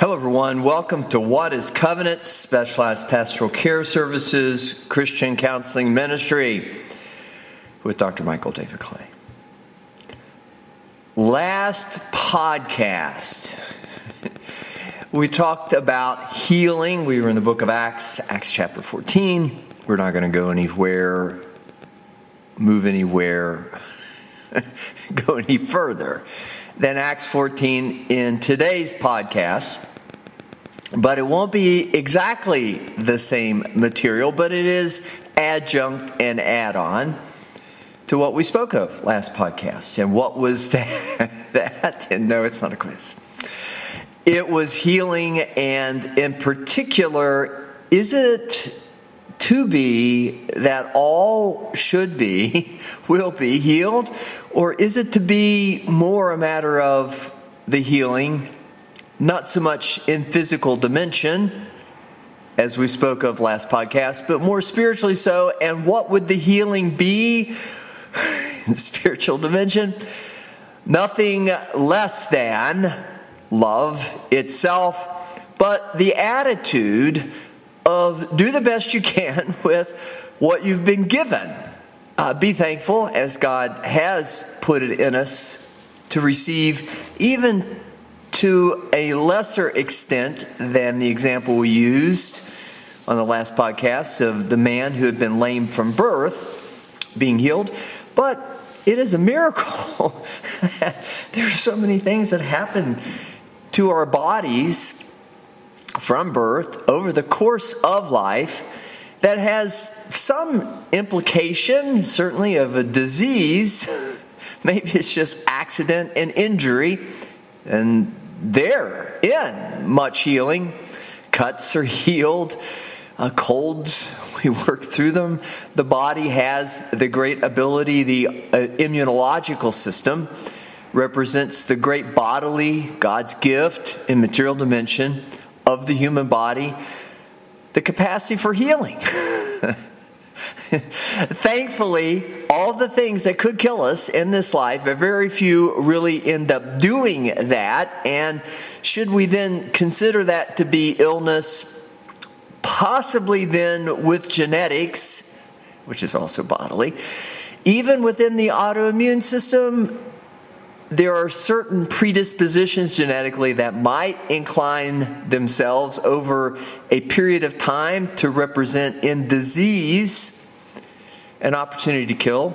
Hello, everyone. Welcome to What is Covenant Specialized Pastoral Care Services Christian Counseling Ministry with Dr. Michael David Clay. Last podcast, we talked about healing. We were in the book of Acts, Acts chapter 14. We're not going to go anywhere, move anywhere, go any further than Acts 14 in today's podcast but it won't be exactly the same material, but it is adjunct and add on to what we spoke of last podcast. And what was that? that? And no, it's not a quiz. It was healing, and in particular, is it to be that all should be, will be healed, or is it to be more a matter of the healing not so much in physical dimension, as we spoke of last podcast, but more spiritually so. And what would the healing be in spiritual dimension? Nothing less than love itself, but the attitude of do the best you can with what you've been given. Uh, be thankful as God has put it in us to receive even to a lesser extent than the example we used on the last podcast of the man who had been lame from birth being healed. But it is a miracle. there are so many things that happen to our bodies from birth over the course of life that has some implication, certainly, of a disease. Maybe it's just accident and injury. And there in much healing. Cuts are healed, uh, colds, we work through them. The body has the great ability, the uh, immunological system represents the great bodily, God's gift in material dimension of the human body, the capacity for healing. Thankfully, all the things that could kill us in this life, a very few really end up doing that. And should we then consider that to be illness, possibly then with genetics, which is also bodily, even within the autoimmune system, there are certain predispositions genetically that might incline themselves over a period of time to represent in disease an opportunity to kill,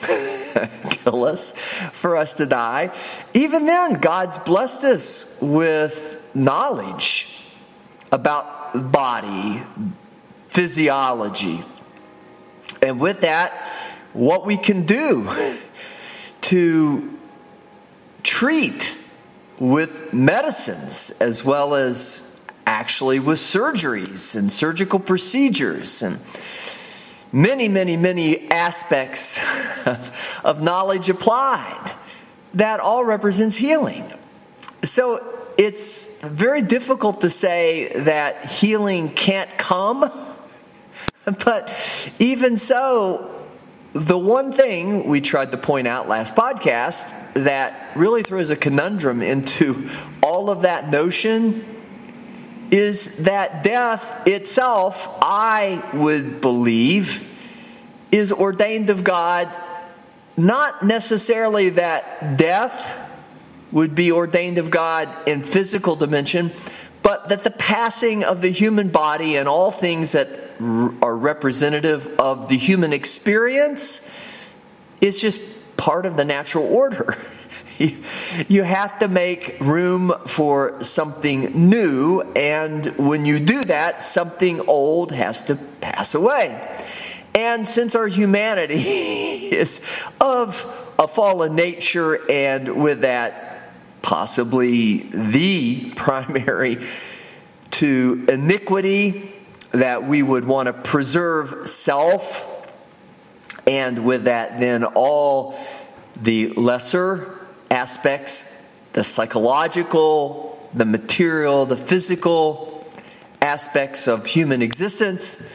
kill us, for us to die. Even then, God's blessed us with knowledge about body, physiology. And with that, what we can do to treat with medicines as well as actually with surgeries and surgical procedures and many, many, many aspects of, knowledge applied. That all represents healing. So it's very difficult to say that healing can't come, but even so, the one thing we tried to point out last podcast that really throws a conundrum into all of that notion is that death itself, I would believe, is ordained of God, not necessarily that death would be ordained of God in physical dimension, but that the passing of the human body and all things that are representative of the human experience is just part of the natural order. you have to make room for something new, and when you do that, something old has to pass away. And since our humanity is of a fallen nature, and with that, possibly the primary to iniquity, that we would want to preserve self, and with that, then all the lesser aspects the psychological, the material, the physical aspects of human existence.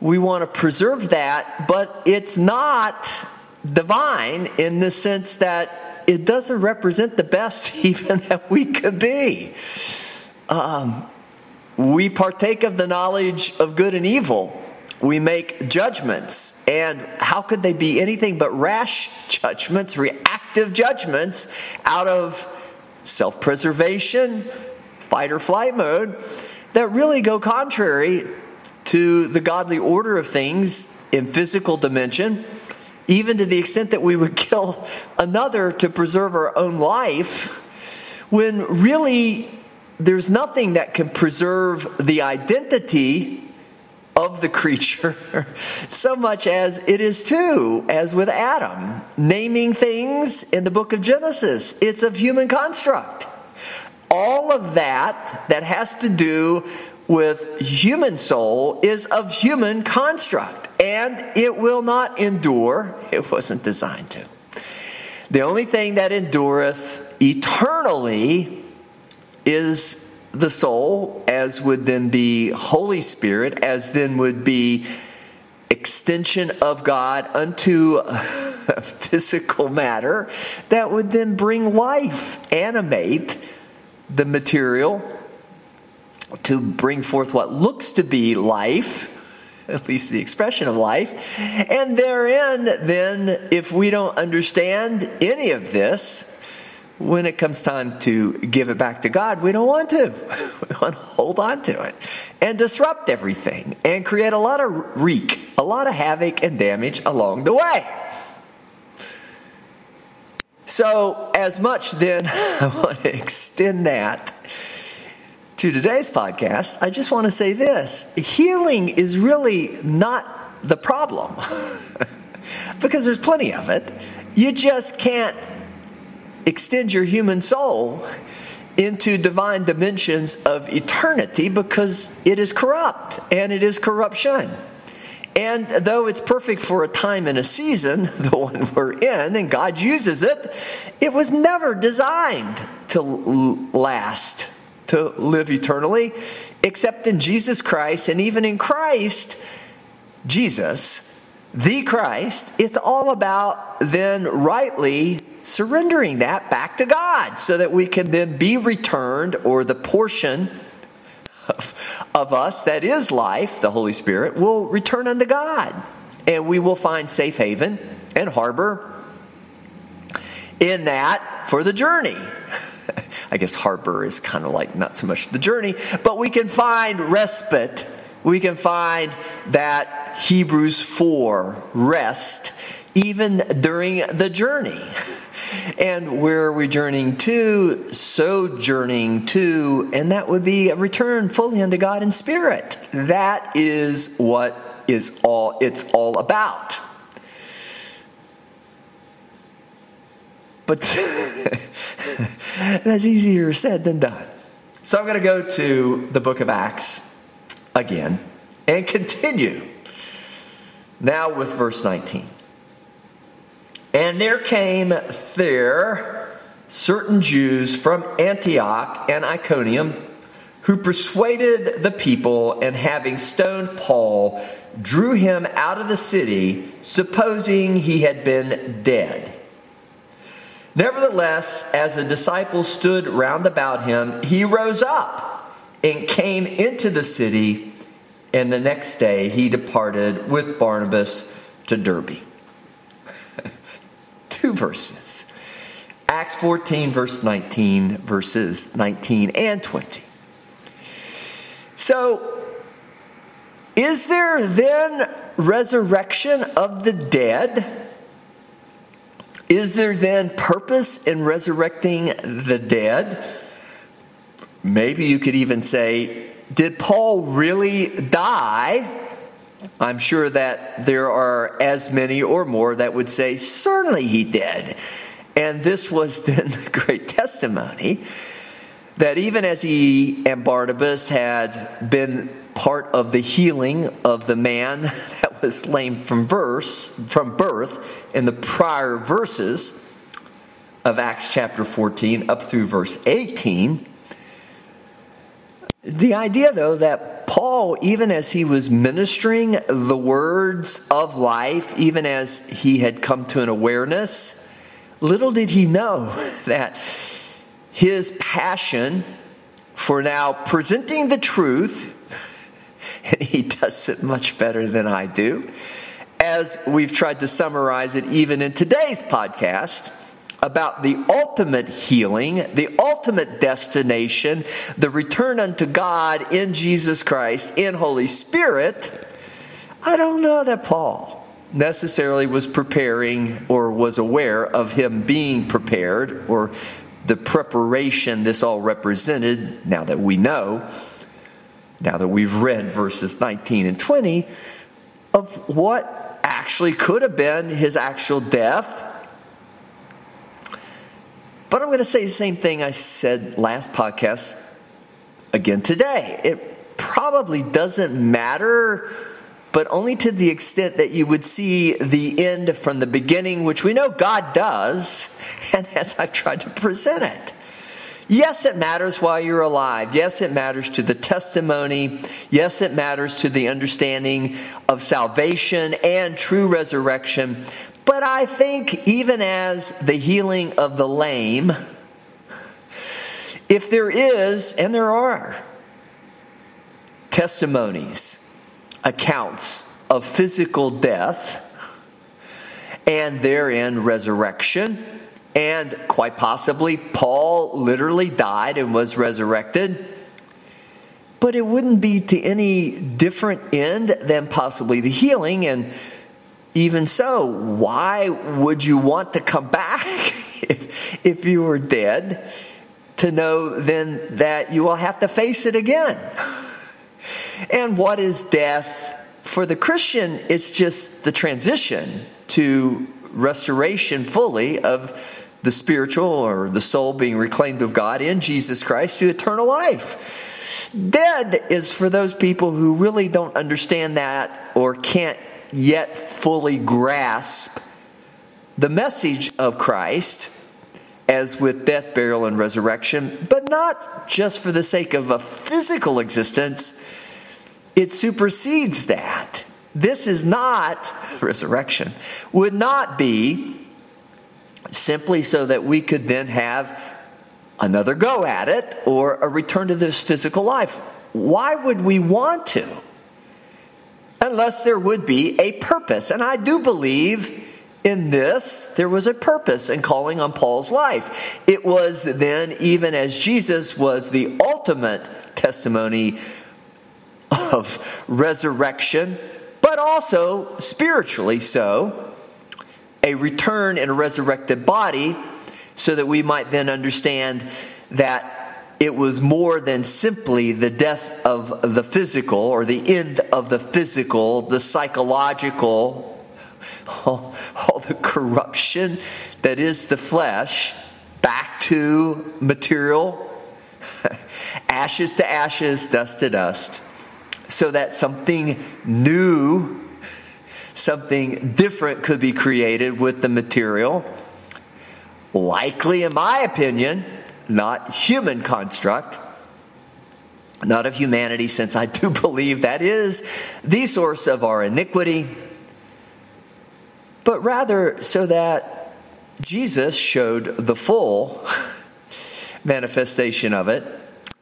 We want to preserve that, but it's not divine in the sense that it doesn't represent the best even that we could be. um, we partake of the knowledge of good and evil. We make judgments. And how could they be anything but rash judgments, reactive judgments out of self preservation, fight or flight mode that really go contrary to the godly order of things in physical dimension, even to the extent that we would kill another to preserve our own life, when really there's nothing that can preserve the identity of the creature so much as it is too, as with Adam. Naming things in the book of Genesis, it's of human construct. All of that that has to do with human soul is of human construct, and it will not endure. It wasn't designed to. The only thing that endureth eternally is the soul, as would then be Holy Spirit, as then would be extension of God unto physical matter that would then bring life, animate the material to bring forth what looks to be life, at least the expression of life. And therein, then, if we don't understand any of this, when it comes time to give it back to God, we don't want to. We want to hold on to it and disrupt everything and create a lot of reek, a lot of havoc and damage along the way. So, as much then, I want to extend that to today's podcast. I just want to say this healing is really not the problem because there's plenty of it. You just can't extend your human soul into divine dimensions of eternity because it is corrupt and it is corruption. And though it's perfect for a time and a season, the one we're in, and God uses it, it was never designed to last, to live eternally, except in Jesus Christ. And even in Christ, Jesus, the Christ, it's all about then rightly surrendering that back to God so that we can then be returned, or the portion of, of us that is life, the Holy Spirit, will return unto God. And we will find safe haven and harbor in that for the journey. I guess harbor is kind of like not so much the journey, but we can find respite. We can find that Hebrews 4 rest even during the journey. And where are we journeying to? Sojourning to, and that would be a return fully unto God in spirit. That is what is all it's all about. But that's easier said than done. So I'm going to go to the book of Acts again and continue now with verse 19. And there came there certain Jews from Antioch and Iconium who persuaded the people, and having stoned Paul, drew him out of the city, supposing he had been dead. Nevertheless, as the disciples stood round about him, he rose up and came into the city, and the next day he departed with Barnabas to Derbe two verses Acts 14, verse 19, verses 19 and 20. So, is there then resurrection of the dead? Is there then purpose in resurrecting the dead? Maybe you could even say, did Paul really die? I'm sure that there are as many or more that would say, certainly he did. And this was then the great testimony that even as he and Barnabas had been part of the healing of the man that was lame from birth, from birth in the prior verses of Acts chapter 14 up through verse 18, the idea, though, that Paul, even as he was ministering the words of life, even as he had come to an awareness, little did he know that his passion for now presenting the truth, and he does it much better than I do, as we've tried to summarize it even in today's podcast about the ultimate healing, the ultimate destination, the return unto God in Jesus Christ, in Holy Spirit, I don't know that Paul necessarily was preparing or was aware of him being prepared or the preparation this all represented, now that we know, now that we've read verses 19 and 20, of what actually could have been his actual death but I'm going to say the same thing I said last podcast again today. It probably doesn't matter, but only to the extent that you would see the end from the beginning, which we know God does, and as I've tried to present it. Yes, it matters while you're alive. Yes, it matters to the testimony. Yes, it matters to the understanding of salvation and true resurrection. But I think even as the healing of the lame, if there is, and there are, testimonies, accounts of physical death, and therein resurrection, and quite possibly Paul literally died and was resurrected. But it wouldn't be to any different end than possibly the healing. And even so, why would you want to come back if, if you were dead to know then that you will have to face it again? And what is death? For the Christian, it's just the transition to restoration fully of the spiritual or the soul being reclaimed of God in Jesus Christ to eternal life. Dead is for those people who really don't understand that or can't yet fully grasp the message of Christ, as with death, burial, and resurrection, but not just for the sake of a physical existence. It supersedes that. This is not resurrection, would not be simply so that we could then have another go at it or a return to this physical life. Why would we want to? Unless there would be a purpose. And I do believe in this, there was a purpose in calling on Paul's life. It was then, even as Jesus was the ultimate testimony of resurrection, but also spiritually so, a return in a resurrected body, so that we might then understand that it was more than simply the death of the physical or the end of the physical, the psychological, all, all the corruption that is the flesh, back to material, ashes to ashes, dust to dust, so that something new, something different could be created with the material. Likely, in my opinion, not human construct, not of humanity, since I do believe that is the source of our iniquity, but rather so that Jesus showed the full manifestation of it,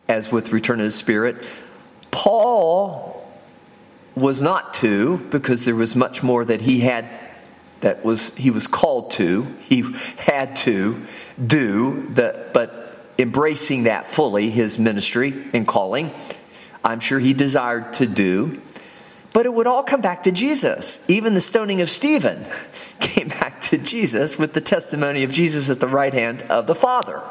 as with return of the Spirit. Paul was not to, because there was much more that he had that was he was called to, he had to do that, but embracing that fully, his ministry and calling. I'm sure he desired to do. But it would all come back to Jesus. Even the stoning of Stephen came back to Jesus with the testimony of Jesus at the right hand of the Father.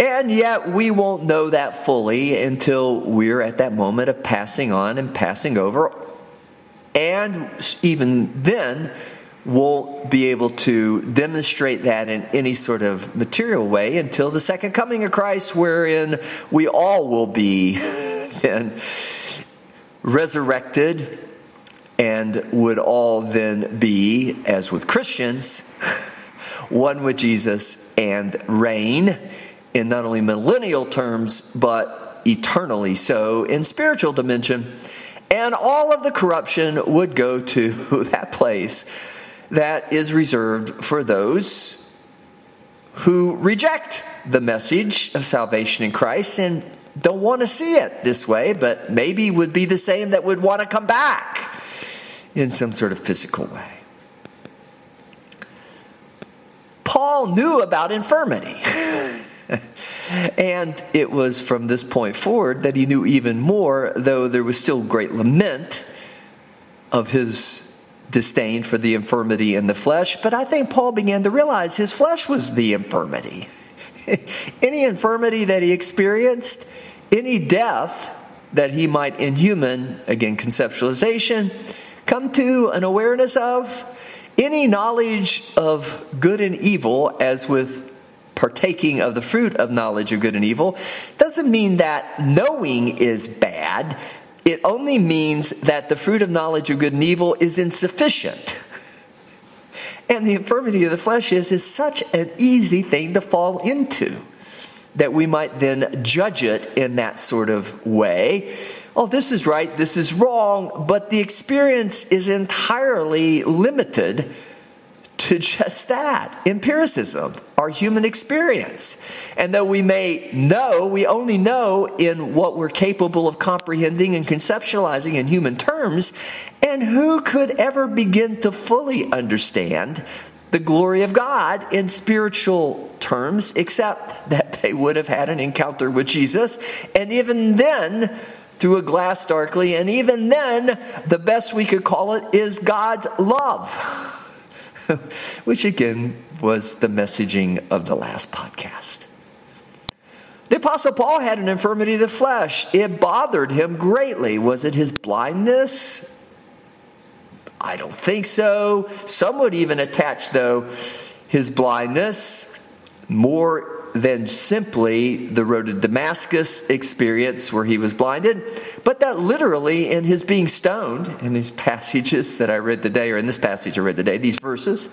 And yet, we won't know that fully until we're at that moment of passing on and passing over. And even then, won't be able to demonstrate that in any sort of material way until the second coming of Christ, wherein we all will be then resurrected and would all then be, as with Christians, one with Jesus and reign in not only millennial terms, but eternally so in spiritual dimension. And all of the corruption would go to that place that is reserved for those who reject the message of salvation in Christ and don't want to see it this way, but maybe would be the same that would want to come back in some sort of physical way. Paul knew about infirmity. and it was from this point forward that he knew even more, though there was still great lament of his disdain for the infirmity in the flesh. But I think Paul began to realize his flesh was the infirmity. any infirmity that he experienced, any death that he might, in human, again, conceptualization, come to an awareness of, any knowledge of good and evil, as with partaking of the fruit of knowledge of good and evil, doesn't mean that knowing is bad. It only means that the fruit of knowledge of good and evil is insufficient. And the infirmity of the flesh is, is such an easy thing to fall into that we might then judge it in that sort of way. Oh, this is right, this is wrong, but the experience is entirely limited to just that empiricism, our human experience. And though we may know, we only know in what we're capable of comprehending and conceptualizing in human terms. And who could ever begin to fully understand the glory of God in spiritual terms except that they would have had an encounter with Jesus? And even then, through a glass darkly, and even then, the best we could call it is God's love. which again was the messaging of the last podcast. The Apostle Paul had an infirmity of the flesh. It bothered him greatly. Was it his blindness? I don't think so. Some would even attach, though, his blindness more than simply the road to Damascus experience where he was blinded, but that literally in his being stoned, in these passages that I read today, or in this passage I read today, these verses,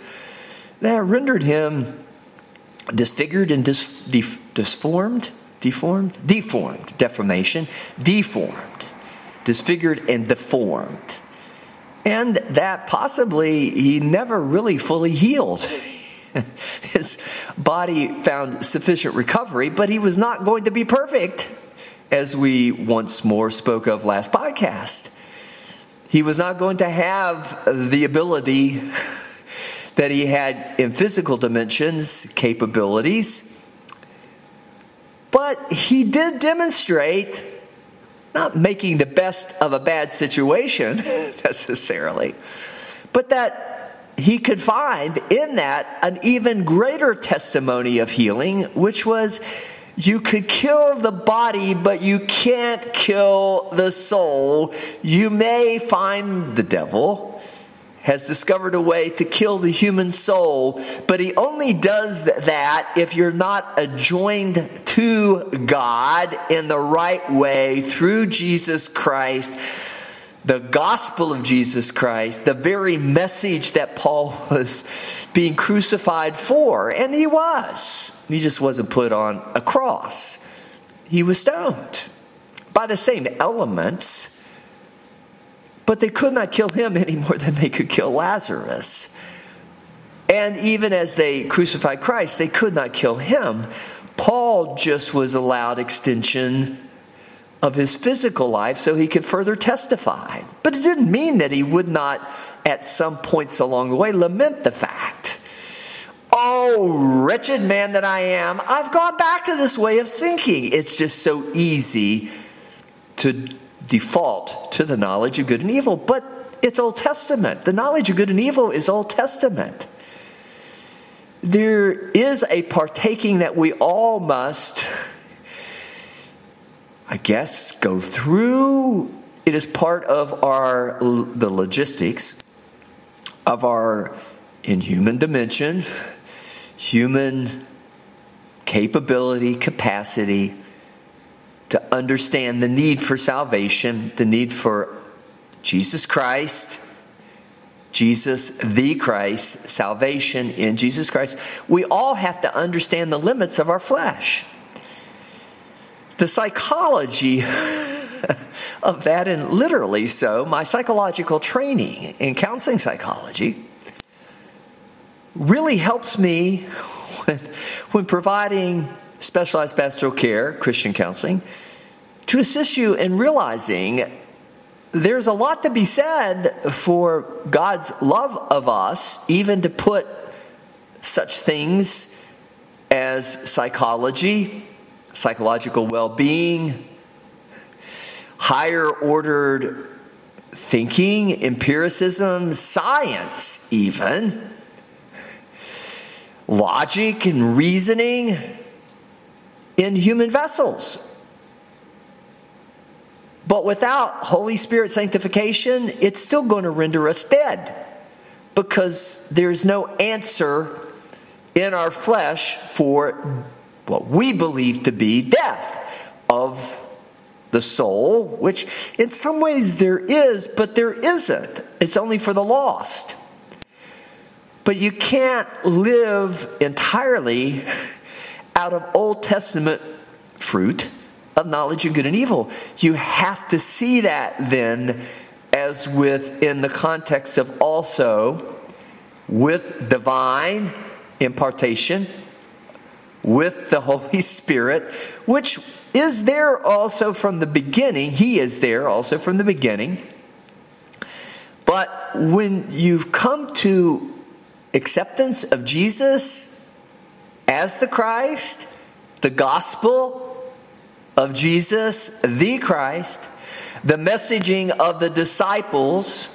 that rendered him disfigured and dis, def, disformed, deformed, deformed, deformation, deformed, disfigured and deformed. And that possibly he never really fully healed. His body found sufficient recovery, but he was not going to be perfect, as we once more spoke of last podcast. He was not going to have the ability that he had in physical dimensions, capabilities. But he did demonstrate not making the best of a bad situation necessarily, but that he could find in that an even greater testimony of healing, which was you could kill the body, but you can't kill the soul. You may find the devil has discovered a way to kill the human soul, but he only does that if you're not adjoined to God in the right way through Jesus Christ the gospel of Jesus Christ, the very message that Paul was being crucified for. And he was. He just wasn't put on a cross, he was stoned by the same elements. But they could not kill him any more than they could kill Lazarus. And even as they crucified Christ, they could not kill him. Paul just was allowed extension of his physical life so he could further testify. But it didn't mean that he would not, at some points along the way, lament the fact. Oh, wretched man that I am, I've gone back to this way of thinking. It's just so easy to default to the knowledge of good and evil, but it's Old Testament. The knowledge of good and evil is Old Testament. There is a partaking that we all must I guess, go through. It is part of our the logistics of our inhuman dimension, human capability, capacity to understand the need for salvation, the need for Jesus Christ, Jesus the Christ, salvation in Jesus Christ. We all have to understand the limits of our flesh the psychology of that, and literally so, my psychological training in counseling psychology really helps me when when providing specialized pastoral care, Christian counseling, to assist you in realizing there's a lot to be said for God's love of us, even to put such things as psychology, psychological well being, higher ordered thinking, empiricism, science, even, logic and reasoning in human vessels. But without Holy Spirit sanctification, it's still going to render us dead because there's no answer in our flesh for what we believe to be death of the soul, which in some ways there is, but there isn't. It's only for the lost. But you can't live entirely out of Old Testament fruit of knowledge of good and evil. You have to see that then as within the context of also with divine impartation, with the Holy Spirit, which is there also from the beginning. He is there also from the beginning. But when you've come to acceptance of Jesus as the Christ, the gospel of Jesus, the Christ, the messaging of the disciples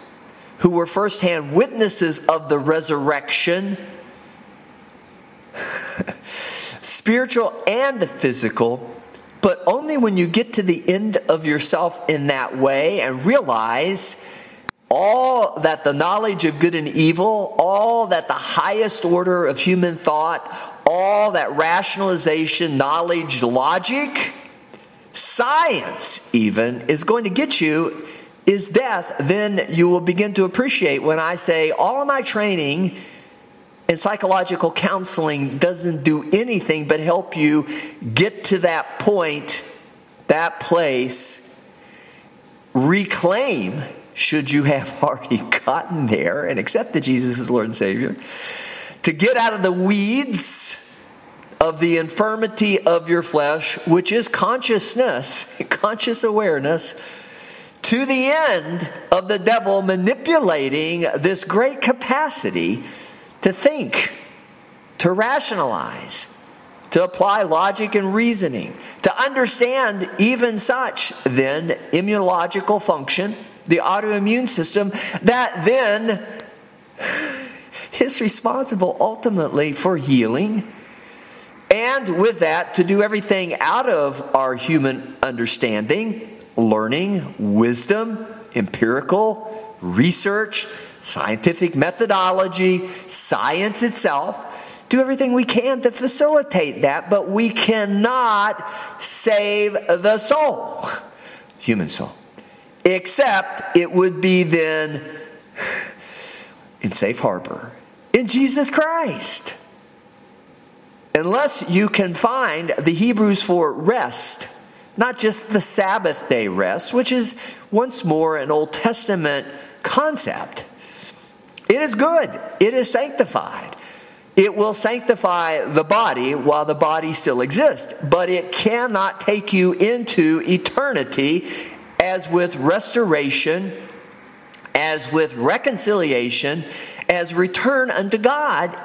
who were firsthand witnesses of the resurrection, spiritual and the physical, but only when you get to the end of yourself in that way and realize all that the knowledge of good and evil, all that the highest order of human thought, all that rationalization, knowledge, logic, science even is going to get you is death, then you will begin to appreciate when I say all of my training and psychological counseling doesn't do anything but help you get to that point, that place, reclaim, should you have already gotten there and accepted Jesus as Lord and Savior, to get out of the weeds of the infirmity of your flesh, which is consciousness, conscious awareness, to the end of the devil manipulating this great capacity to think, to rationalize, to apply logic and reasoning, to understand even such, then, immunological function, the autoimmune system, that then is responsible ultimately for healing. And with that, to do everything out of our human understanding, learning, wisdom, empirical, research, scientific methodology, science itself, do everything we can to facilitate that, but we cannot save the soul, human soul, except it would be then in safe harbor in Jesus Christ. Unless you can find the Hebrews 4 rest, not just the Sabbath day rest, which is once more an Old Testament concept it is good, it is sanctified. It will sanctify the body while the body still exists, but it cannot take you into eternity as with restoration, as with reconciliation, as return unto God,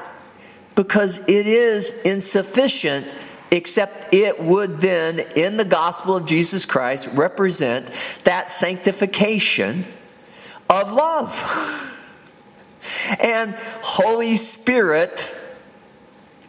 because it is insufficient, except it would then, in the gospel of Jesus Christ, represent that sanctification of love. And Holy Spirit,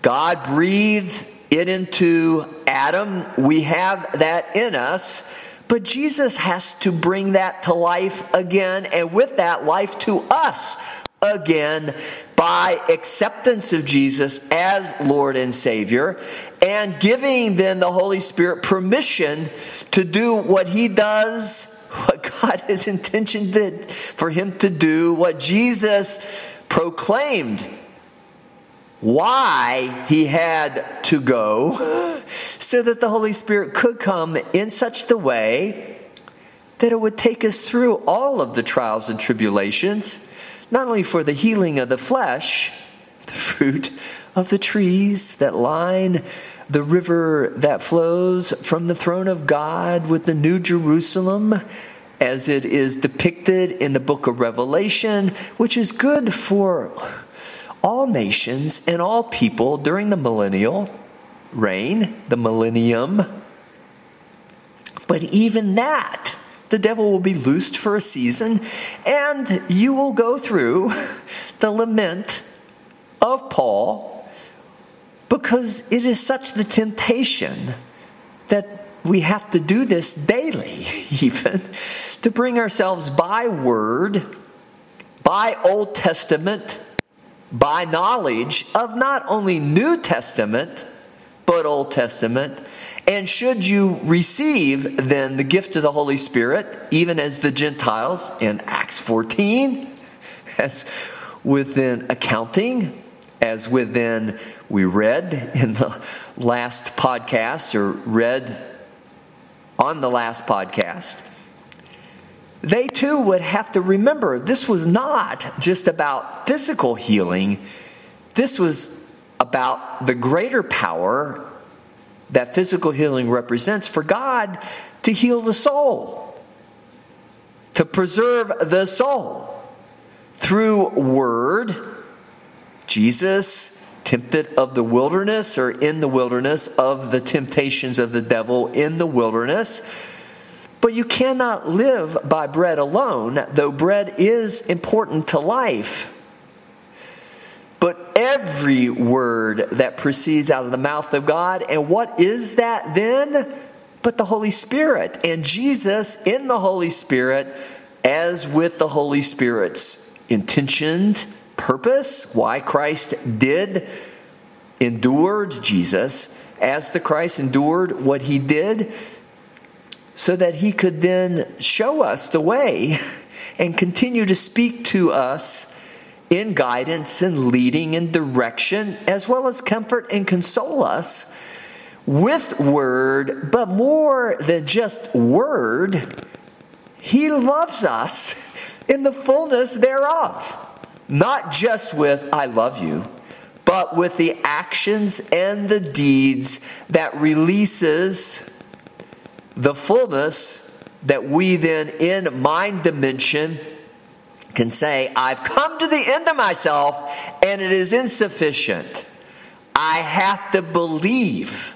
God breathed it into Adam. We have that in us. But Jesus has to bring that to life again, and with that, life to us again by acceptance of Jesus as Lord and Savior, and giving then the Holy Spirit permission to do what He does what God has intentioned for him to do, what Jesus proclaimed. Why he had to go, so that the Holy Spirit could come in such the way that it would take us through all of the trials and tribulations, not only for the healing of the flesh, the fruit of the trees that line the river that flows from the throne of God with the New Jerusalem, as it is depicted in the book of Revelation, which is good for all nations and all people during the millennial reign, the millennium. But even that, the devil will be loosed for a season, and you will go through the lament of Paul because it is such the temptation that we have to do this daily, even to bring ourselves by word, by Old Testament, by knowledge of not only New Testament, but Old Testament. And should you receive then the gift of the Holy Spirit, even as the Gentiles in Acts 14, as within accounting, as within we read in the last podcast or read on the last podcast, they too would have to remember this was not just about physical healing, this was about the greater power that physical healing represents for God to heal the soul, to preserve the soul through word. Jesus tempted of the wilderness or in the wilderness of the temptations of the devil in the wilderness but you cannot live by bread alone, though bread is important to life. But every word that proceeds out of the mouth of God, and what is that then? But the Holy Spirit. And Jesus in the Holy Spirit, as with the Holy Spirit's intentioned purpose, why Christ did endured Jesus, as the Christ endured what he did so that he could then show us the way and continue to speak to us in guidance and leading and direction, as well as comfort and console us with word, but more than just word, he loves us in the fullness thereof. Not just with, I love you, but with the actions and the deeds that releases the fullness that we then in mind dimension can say, I've come to the end of myself and it is insufficient. I have to believe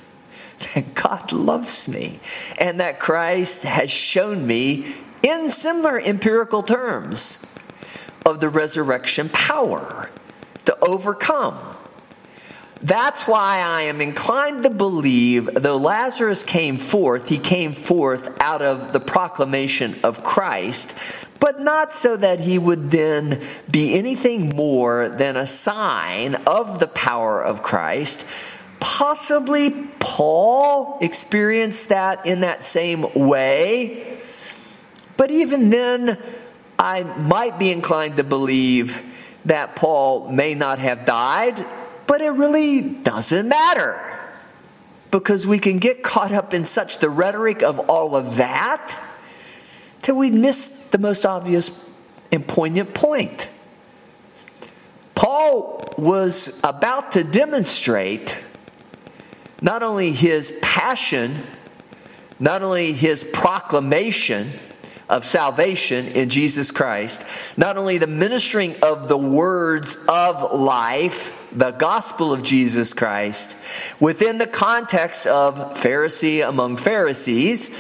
that God loves me and that Christ has shown me in similar empirical terms of the resurrection power to overcome that's why I am inclined to believe, though Lazarus came forth, he came forth out of the proclamation of Christ, but not so that he would then be anything more than a sign of the power of Christ. Possibly Paul experienced that in that same way. But even then, I might be inclined to believe that Paul may not have died but it really doesn't matter because we can get caught up in such the rhetoric of all of that till we miss the most obvious and poignant point. Paul was about to demonstrate not only his passion, not only his proclamation of salvation in Jesus Christ, not only the ministering of the words of life, the gospel of Jesus Christ, within the context of Pharisee among Pharisees,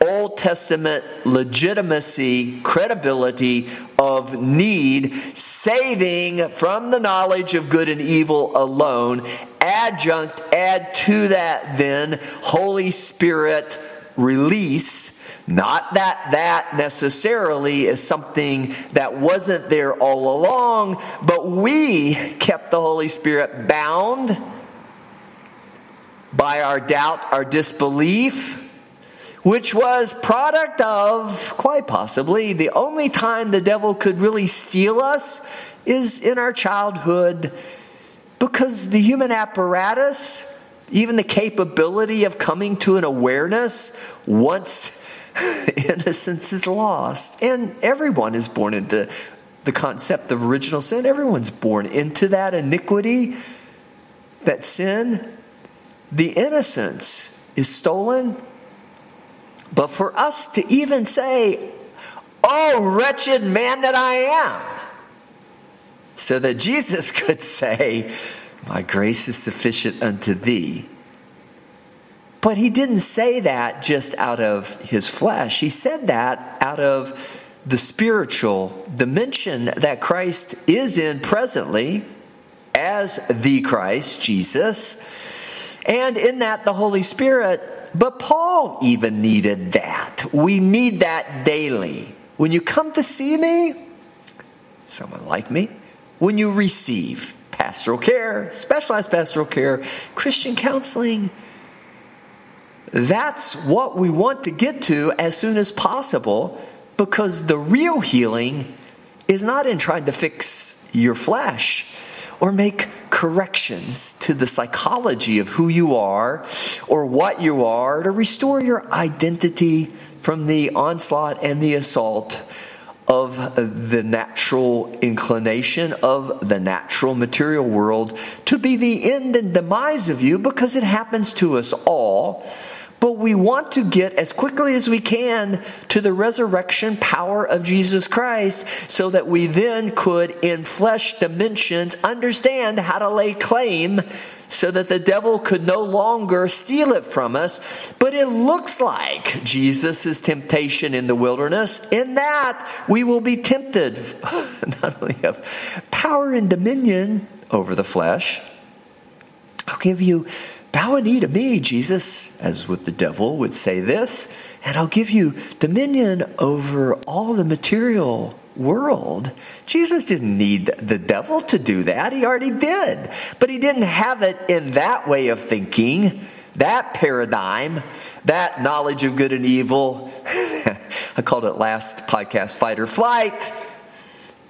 Old Testament legitimacy, credibility of need, saving from the knowledge of good and evil alone, adjunct, add to that then Holy Spirit release not that that necessarily is something that wasn't there all along, but we kept the Holy Spirit bound by our doubt, our disbelief, which was product of quite possibly the only time the devil could really steal us is in our childhood because the human apparatus even the capability of coming to an awareness once innocence is lost. And everyone is born into the concept of original sin. Everyone's born into that iniquity, that sin. The innocence is stolen. But for us to even say, Oh, wretched man that I am, so that Jesus could say, My grace is sufficient unto thee. But he didn't say that just out of his flesh. He said that out of the spiritual dimension that Christ is in presently as the Christ, Jesus, and in that the Holy Spirit. But Paul even needed that. We need that daily. When you come to see me, someone like me, when you receive pastoral care, specialized pastoral care, Christian counseling, that's what we want to get to as soon as possible because the real healing is not in trying to fix your flesh or make corrections to the psychology of who you are or what you are to restore your identity from the onslaught and the assault of the natural inclination of the natural material world to be the end and demise of you because it happens to us all but we want to get as quickly as we can to the resurrection power of Jesus Christ so that we then could, in flesh dimensions, understand how to lay claim so that the devil could no longer steal it from us. But it looks like Jesus' temptation in the wilderness. In that, we will be tempted not only of power and dominion over the flesh. I'll give you Bow a knee to me, Jesus, as with the devil would say this, and I'll give you dominion over all the material world. Jesus didn't need the devil to do that. He already did. But he didn't have it in that way of thinking, that paradigm, that knowledge of good and evil. I called it last podcast fight or flight,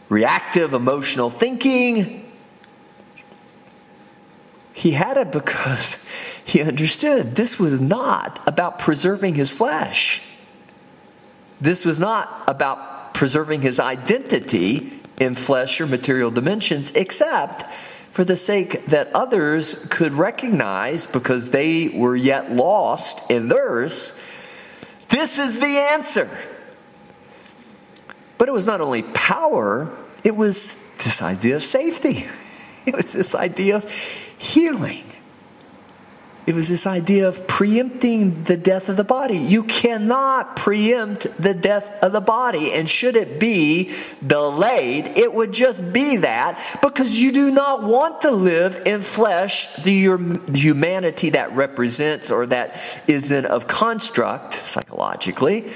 reactive emotional thinking he had it because he understood this was not about preserving his flesh. This was not about preserving his identity in flesh or material dimensions, except for the sake that others could recognize because they were yet lost in theirs. This is the answer. But it was not only power, it was this idea of safety. It was this idea of healing. It was this idea of preempting the death of the body. You cannot preempt the death of the body. And should it be delayed, it would just be that because you do not want to live in flesh the humanity that represents or that is then of construct, psychologically,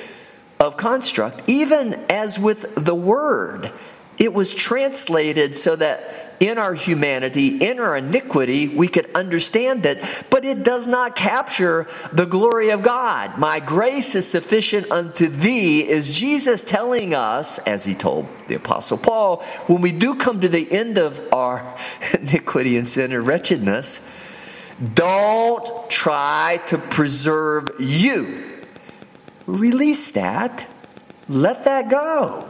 of construct, even as with the word. It was translated so that in our humanity, in our iniquity, we could understand it, but it does not capture the glory of God. My grace is sufficient unto thee, is Jesus telling us, as he told the Apostle Paul, when we do come to the end of our iniquity and sin and wretchedness, don't try to preserve you. Release that. Let that go.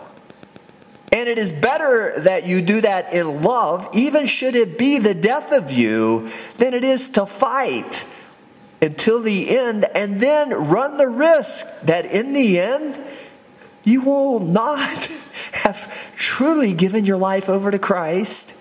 And it is better that you do that in love, even should it be the death of you, than it is to fight until the end and then run the risk that in the end, you will not have truly given your life over to Christ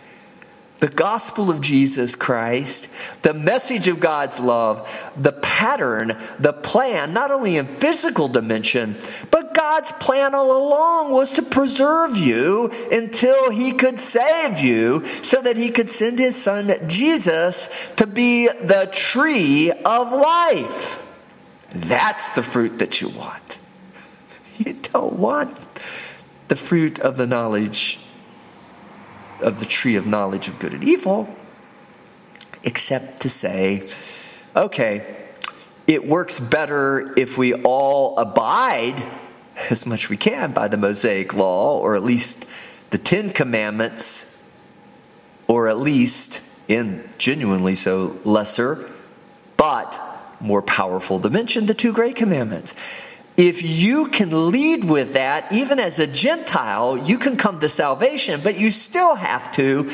the gospel of Jesus Christ, the message of God's love, the pattern, the plan, not only in physical dimension, but God's plan all along was to preserve you until He could save you so that He could send His Son Jesus to be the tree of life. That's the fruit that you want. You don't want the fruit of the knowledge of the tree of knowledge of good and evil, except to say, okay, it works better if we all abide as much we can by the Mosaic law, or at least the Ten Commandments, or at least in genuinely so lesser, but more powerful dimension, the two great commandments. If you can lead with that, even as a Gentile, you can come to salvation, but you still have to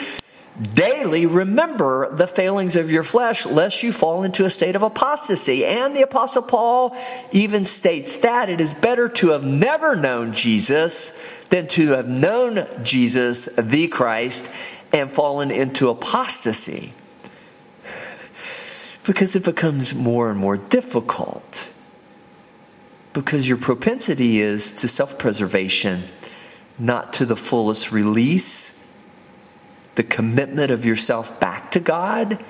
daily remember the failings of your flesh lest you fall into a state of apostasy. And the apostle Paul even states that it is better to have never known Jesus than to have known Jesus, the Christ, and fallen into apostasy. Because it becomes more and more difficult because your propensity is to self preservation, not to the fullest release, the commitment of yourself back to God.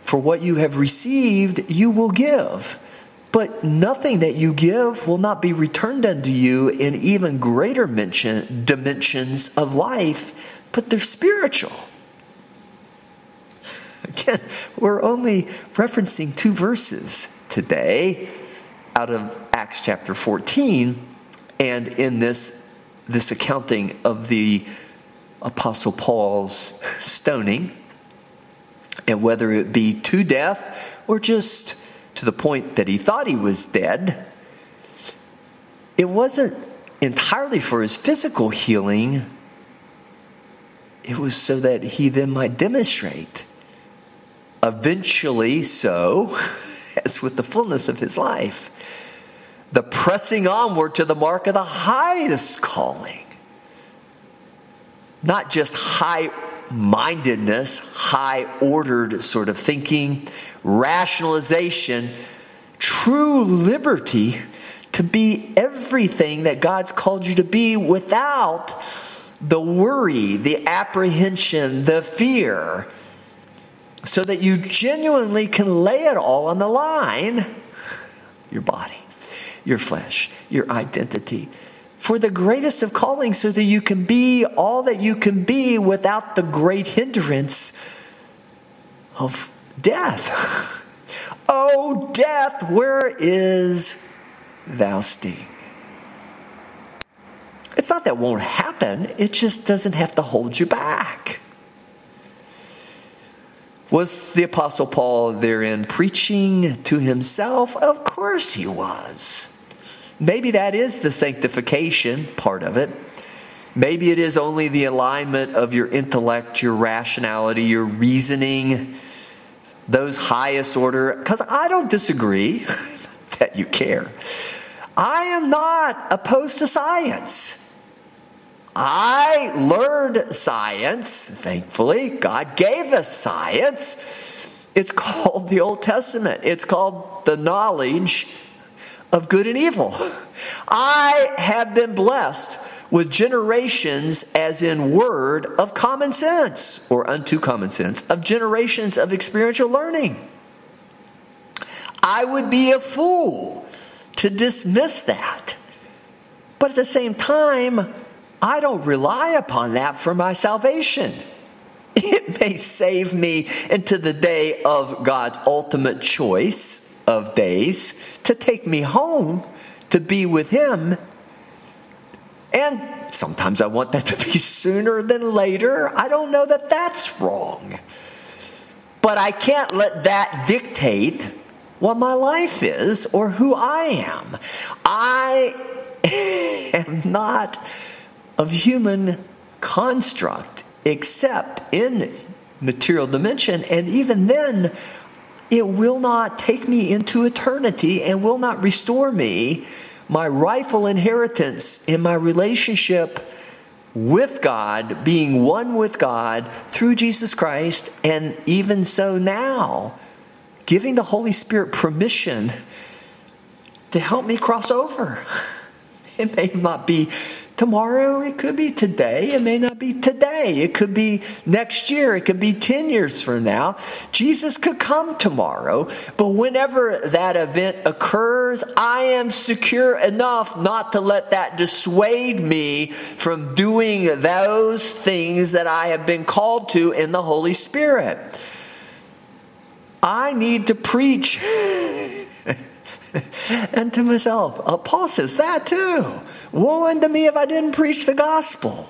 For what you have received, you will give. But nothing that you give will not be returned unto you in even greater mention, dimensions of life, but they're spiritual. Again, we're only referencing two verses today out of Acts chapter 14 and in this this accounting of the apostle Paul's stoning and whether it be to death or just to the point that he thought he was dead it wasn't entirely for his physical healing. It was so that he then might demonstrate eventually so as with the fullness of his life the pressing onward to the mark of the highest calling. Not just high mindedness, high ordered sort of thinking, rationalization, true liberty to be everything that God's called you to be without the worry, the apprehension, the fear, so that you genuinely can lay it all on the line your body your flesh, your identity. For the greatest of callings, so that you can be all that you can be without the great hindrance of death. oh, death, where is thou sting? It's not that won't happen, it just doesn't have to hold you back. Was the Apostle Paul therein preaching to himself? Of course he was. Maybe that is the sanctification part of it. Maybe it is only the alignment of your intellect, your rationality, your reasoning, those highest order. Because I don't disagree that you care. I am not opposed to science. I learned science, thankfully. God gave us science. It's called the Old Testament, it's called the knowledge of good and evil. I have been blessed with generations, as in word, of common sense, or unto common sense, of generations of experiential learning. I would be a fool to dismiss that. But at the same time, I don't rely upon that for my salvation. It may save me into the day of God's ultimate choice of days to take me home to be with Him. And sometimes I want that to be sooner than later. I don't know that that's wrong. But I can't let that dictate what my life is or who I am. I am not of human construct except in material dimension. And even then, it will not take me into eternity and will not restore me my rightful inheritance in my relationship with God, being one with God through Jesus Christ, and even so now, giving the Holy Spirit permission to help me cross over. It may not be tomorrow, it could be today, it may not be today, it could be next year, it could be 10 years from now. Jesus could come tomorrow, but whenever that event occurs, I am secure enough not to let that dissuade me from doing those things that I have been called to in the Holy Spirit. I need to preach. and to myself, uh, Paul says that too. Woe unto me if I didn't preach the gospel.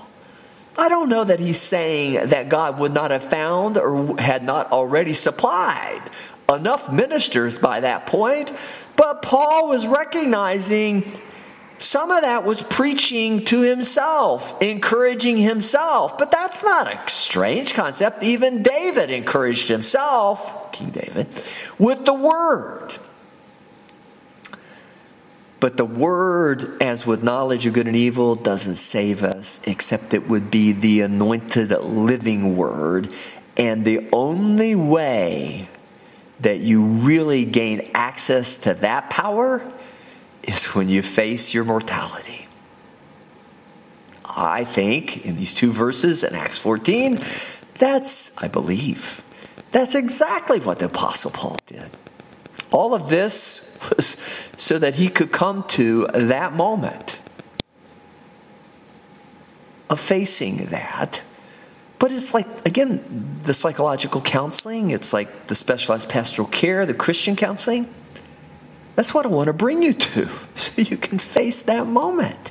I don't know that he's saying that God would not have found or had not already supplied enough ministers by that point But Paul was recognizing some of that was preaching to himself, encouraging himself. But that's not a strange concept. Even David encouraged himself, King David, with the word. But the word, as with knowledge of good and evil, doesn't save us, except it would be the anointed living word. And the only way that you really gain access to that power is when you face your mortality. I think in these two verses in Acts 14, that's, I believe, that's exactly what the Apostle Paul did. All of this was so that he could come to that moment of facing that. But it's like, again, the psychological counseling, it's like the specialized pastoral care, the Christian counseling. That's what I want to bring you to so you can face that moment.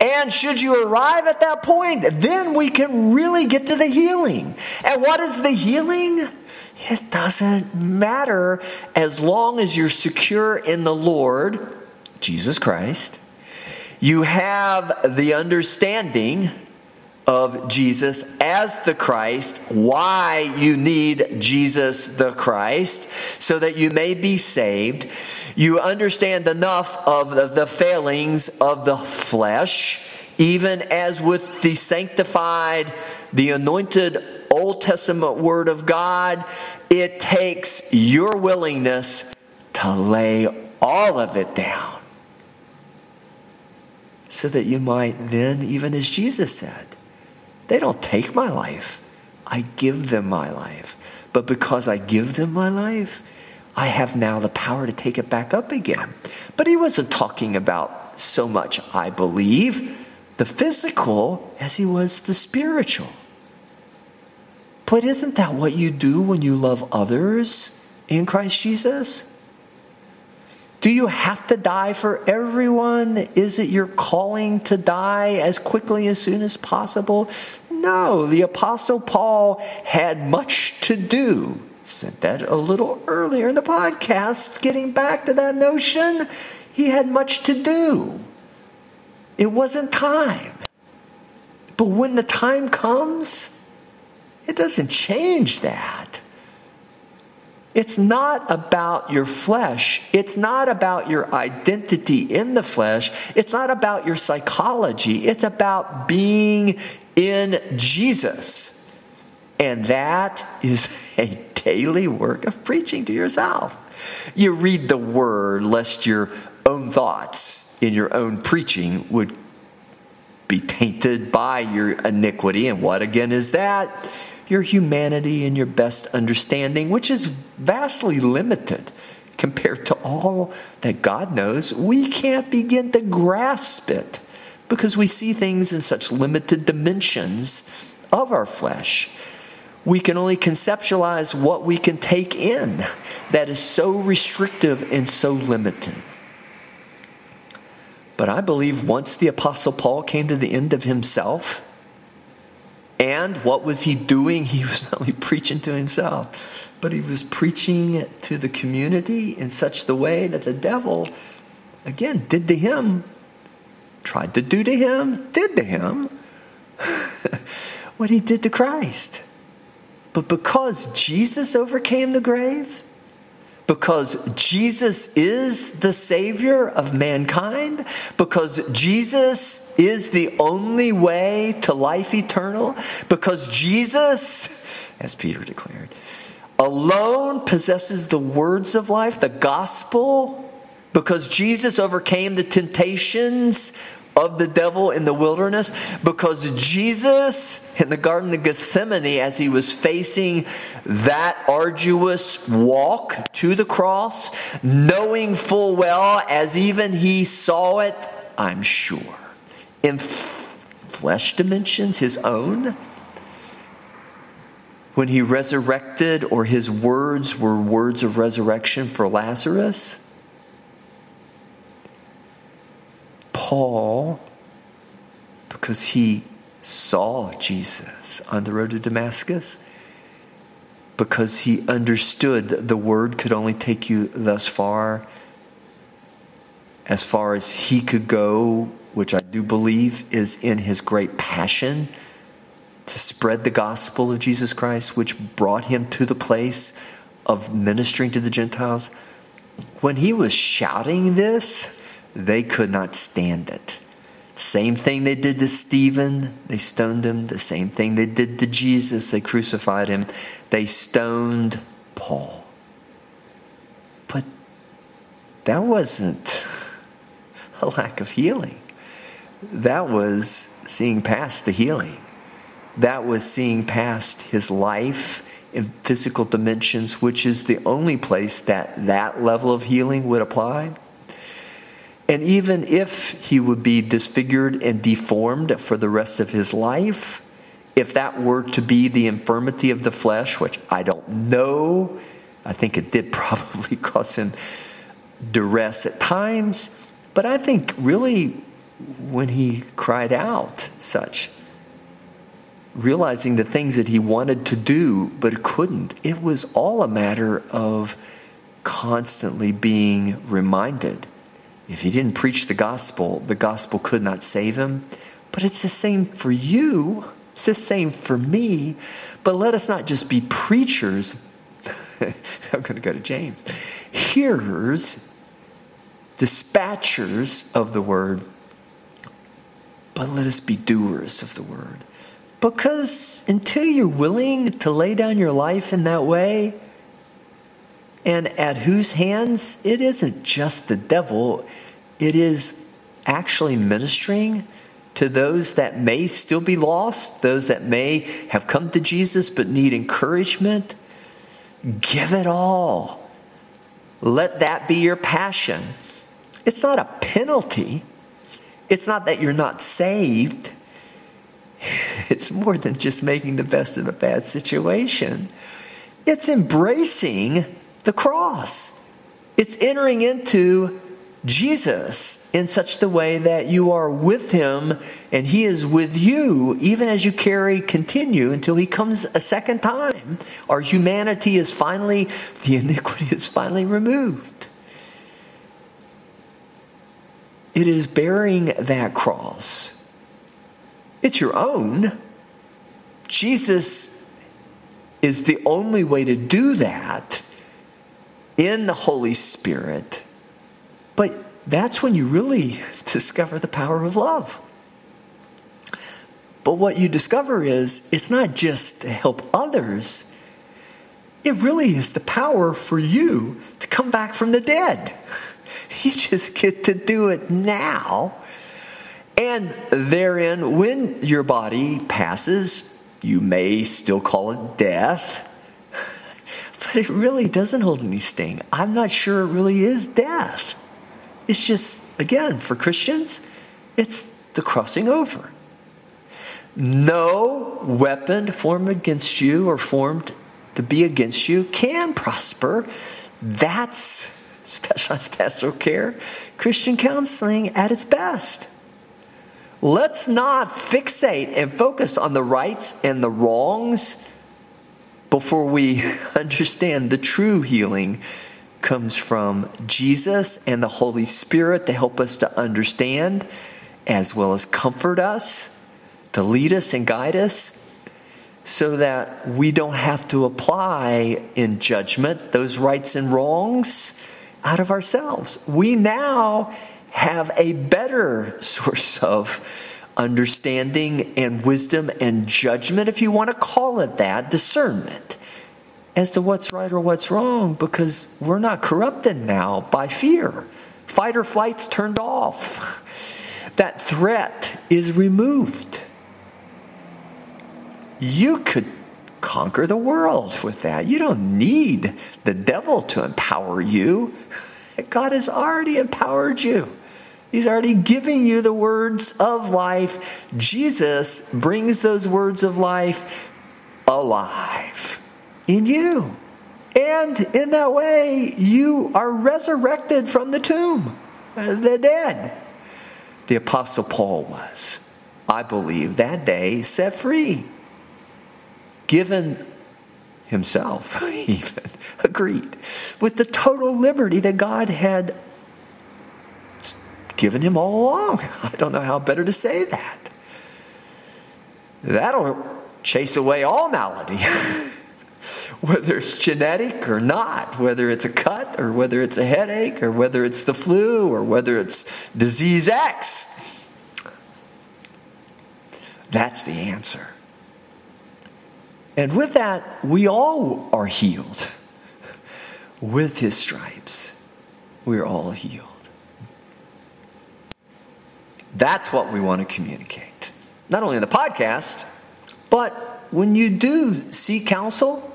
And should you arrive at that point, then we can really get to the healing. And what is the healing? It doesn't matter as long as you're secure in the Lord, Jesus Christ. You have the understanding of Jesus as the Christ, why you need Jesus the Christ, so that you may be saved. You understand enough of the, failings of the flesh, even as with the sanctified, the anointed Old Testament Word of God, it takes your willingness to lay all of it down. So that you might then, even as Jesus said, they don't take my life. I give them my life. But because I give them my life, I have now the power to take it back up again. But he wasn't talking about so much, I believe, the physical as he was the spiritual. But isn't that what you do when you love others in Christ Jesus? Do you have to die for everyone? Is it your calling to die as quickly as soon as possible? No, the Apostle Paul had much to do. Said that a little earlier in the podcast, getting back to that notion. He had much to do. It wasn't time. But when the time comes, it doesn't change that. It's not about your flesh. It's not about your identity in the flesh. It's not about your psychology. It's about being in Jesus. And that is a daily work of preaching to yourself. You read the word lest your own thoughts in your own preaching would be tainted by your iniquity. And what again is that? Your humanity and your best understanding, which is vastly limited compared to all that God knows. We can't begin to grasp it because we see things in such limited dimensions of our flesh. We can only conceptualize what we can take in that is so restrictive and so limited. But I believe once the Apostle Paul came to the end of himself, and what was he doing? He was not only preaching to himself, but he was preaching to the community in such the way that the devil, again, did to him, tried to do to him, did to him what he did to Christ. But because Jesus overcame the grave, because Jesus is the Savior of mankind, because Jesus is the only way to life eternal, because Jesus, as Peter declared, alone possesses the words of life, the gospel, because Jesus overcame the temptations of the devil in the wilderness because Jesus in the Garden of Gethsemane, as he was facing that arduous walk to the cross, knowing full well, as even he saw it, I'm sure, in f- flesh dimensions, his own, when he resurrected, or his words were words of resurrection for Lazarus Paul, because he saw Jesus on the road to Damascus, because he understood the word could only take you thus far, as far as he could go, which I do believe is in his great passion to spread the gospel of Jesus Christ, which brought him to the place of ministering to the Gentiles. When he was shouting this, they could not stand it. Same thing they did to Stephen, they stoned him. The same thing they did to Jesus, they crucified him. They stoned Paul. But that wasn't a lack of healing. That was seeing past the healing. That was seeing past his life in physical dimensions, which is the only place that that level of healing would apply. And even if he would be disfigured and deformed for the rest of his life, if that were to be the infirmity of the flesh, which I don't know, I think it did probably cause him duress at times, but I think really when he cried out such, realizing the things that he wanted to do but couldn't, it was all a matter of constantly being reminded. If he didn't preach the gospel, the gospel could not save him. But it's the same for you. It's the same for me. But let us not just be preachers. I'm going to go to James. Hearers, dispatchers of the word, but let us be doers of the word. Because until you're willing to lay down your life in that way, and at whose hands? It isn't just the devil, it is actually ministering to those that may still be lost, those that may have come to Jesus but need encouragement. Give it all. Let that be your passion. It's not a penalty. It's not that you're not saved. It's more than just making the best of a bad situation. It's embracing the cross. It's entering into Jesus in such the way that you are with him and he is with you even as you carry continue until he comes a second time. Our humanity is finally, the iniquity is finally removed. It is bearing that cross. It's your own. Jesus is the only way to do that in the Holy Spirit. But that's when you really discover the power of love. But what you discover is it's not just to help others, it really is the power for you to come back from the dead. You just get to do it now. And therein, when your body passes, you may still call it death, but it really doesn't hold any sting. I'm not sure it really is death. It's just, again, for Christians, it's the crossing over. No weapon formed against you or formed to be against you can prosper. That's specialized pastoral care, Christian counseling at its best. Let's not fixate and focus on the rights and the wrongs before we understand the true healing comes from Jesus and the Holy Spirit to help us to understand as well as comfort us, to lead us and guide us so that we don't have to apply in judgment those rights and wrongs out of ourselves. We now have a better source of understanding and wisdom and judgment, if you want to call it that, discernment as to what's right or what's wrong, because we're not corrupted now by fear. Fight or flight's turned off. That threat is removed. You could conquer the world with that. You don't need the devil to empower you. God has already empowered you. He's already giving you the words of life. Jesus brings those words of life alive in you. And in that way, you are resurrected from the tomb, uh, the dead. The Apostle Paul was, I believe, that day set free, given himself, even agreed with the total liberty that God had given him all along. I don't know how better to say that. That'll chase away all malady, whether it's genetic or not, whether it's a cut or whether it's a headache or whether it's the flu or whether it's disease X. That's the answer. And with that, we all are healed. With his stripes, we're all healed. That's what we want to communicate. Not only in the podcast, but when you do seek counsel,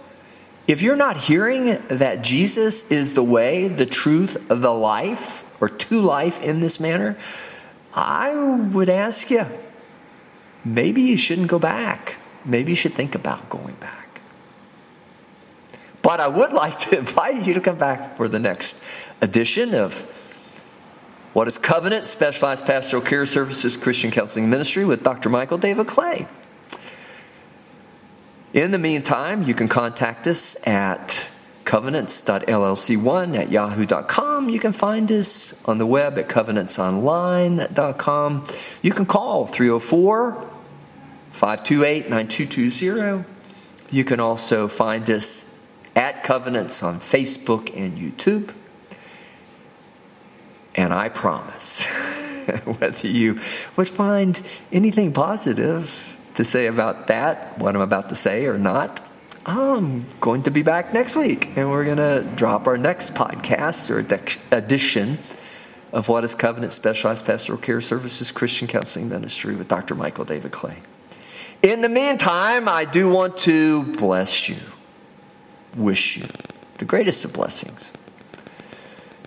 if you're not hearing that Jesus is the way, the truth, the life, or to life in this manner, I would ask you maybe you shouldn't go back. Maybe you should think about going back. But I would like to invite you to come back for the next edition of what is Covenant Specialized Pastoral Care Services Christian Counseling Ministry with Dr. Michael David Clay. In the meantime, you can contact us at covenants.llc1 at yahoo.com. You can find us on the web at covenantsonline.com. You can call 304 528 9220. You can also find us at Covenants on Facebook and YouTube. And I promise, whether you would find anything positive to say about that, what I'm about to say, or not, I'm going to be back next week and we're going to drop our next podcast or edition of What is Covenant Specialized Pastoral Care Services Christian Counseling Ministry with Dr. Michael David Clay. In the meantime, I do want to bless you, wish you the greatest of blessings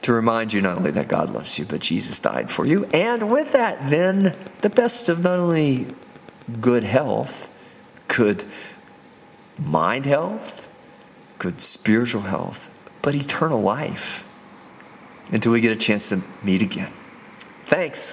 to remind you not only that God loves you, but Jesus died for you. And with that, then, the best of not only good health, good mind health, good spiritual health, but eternal life until we get a chance to meet again. Thanks.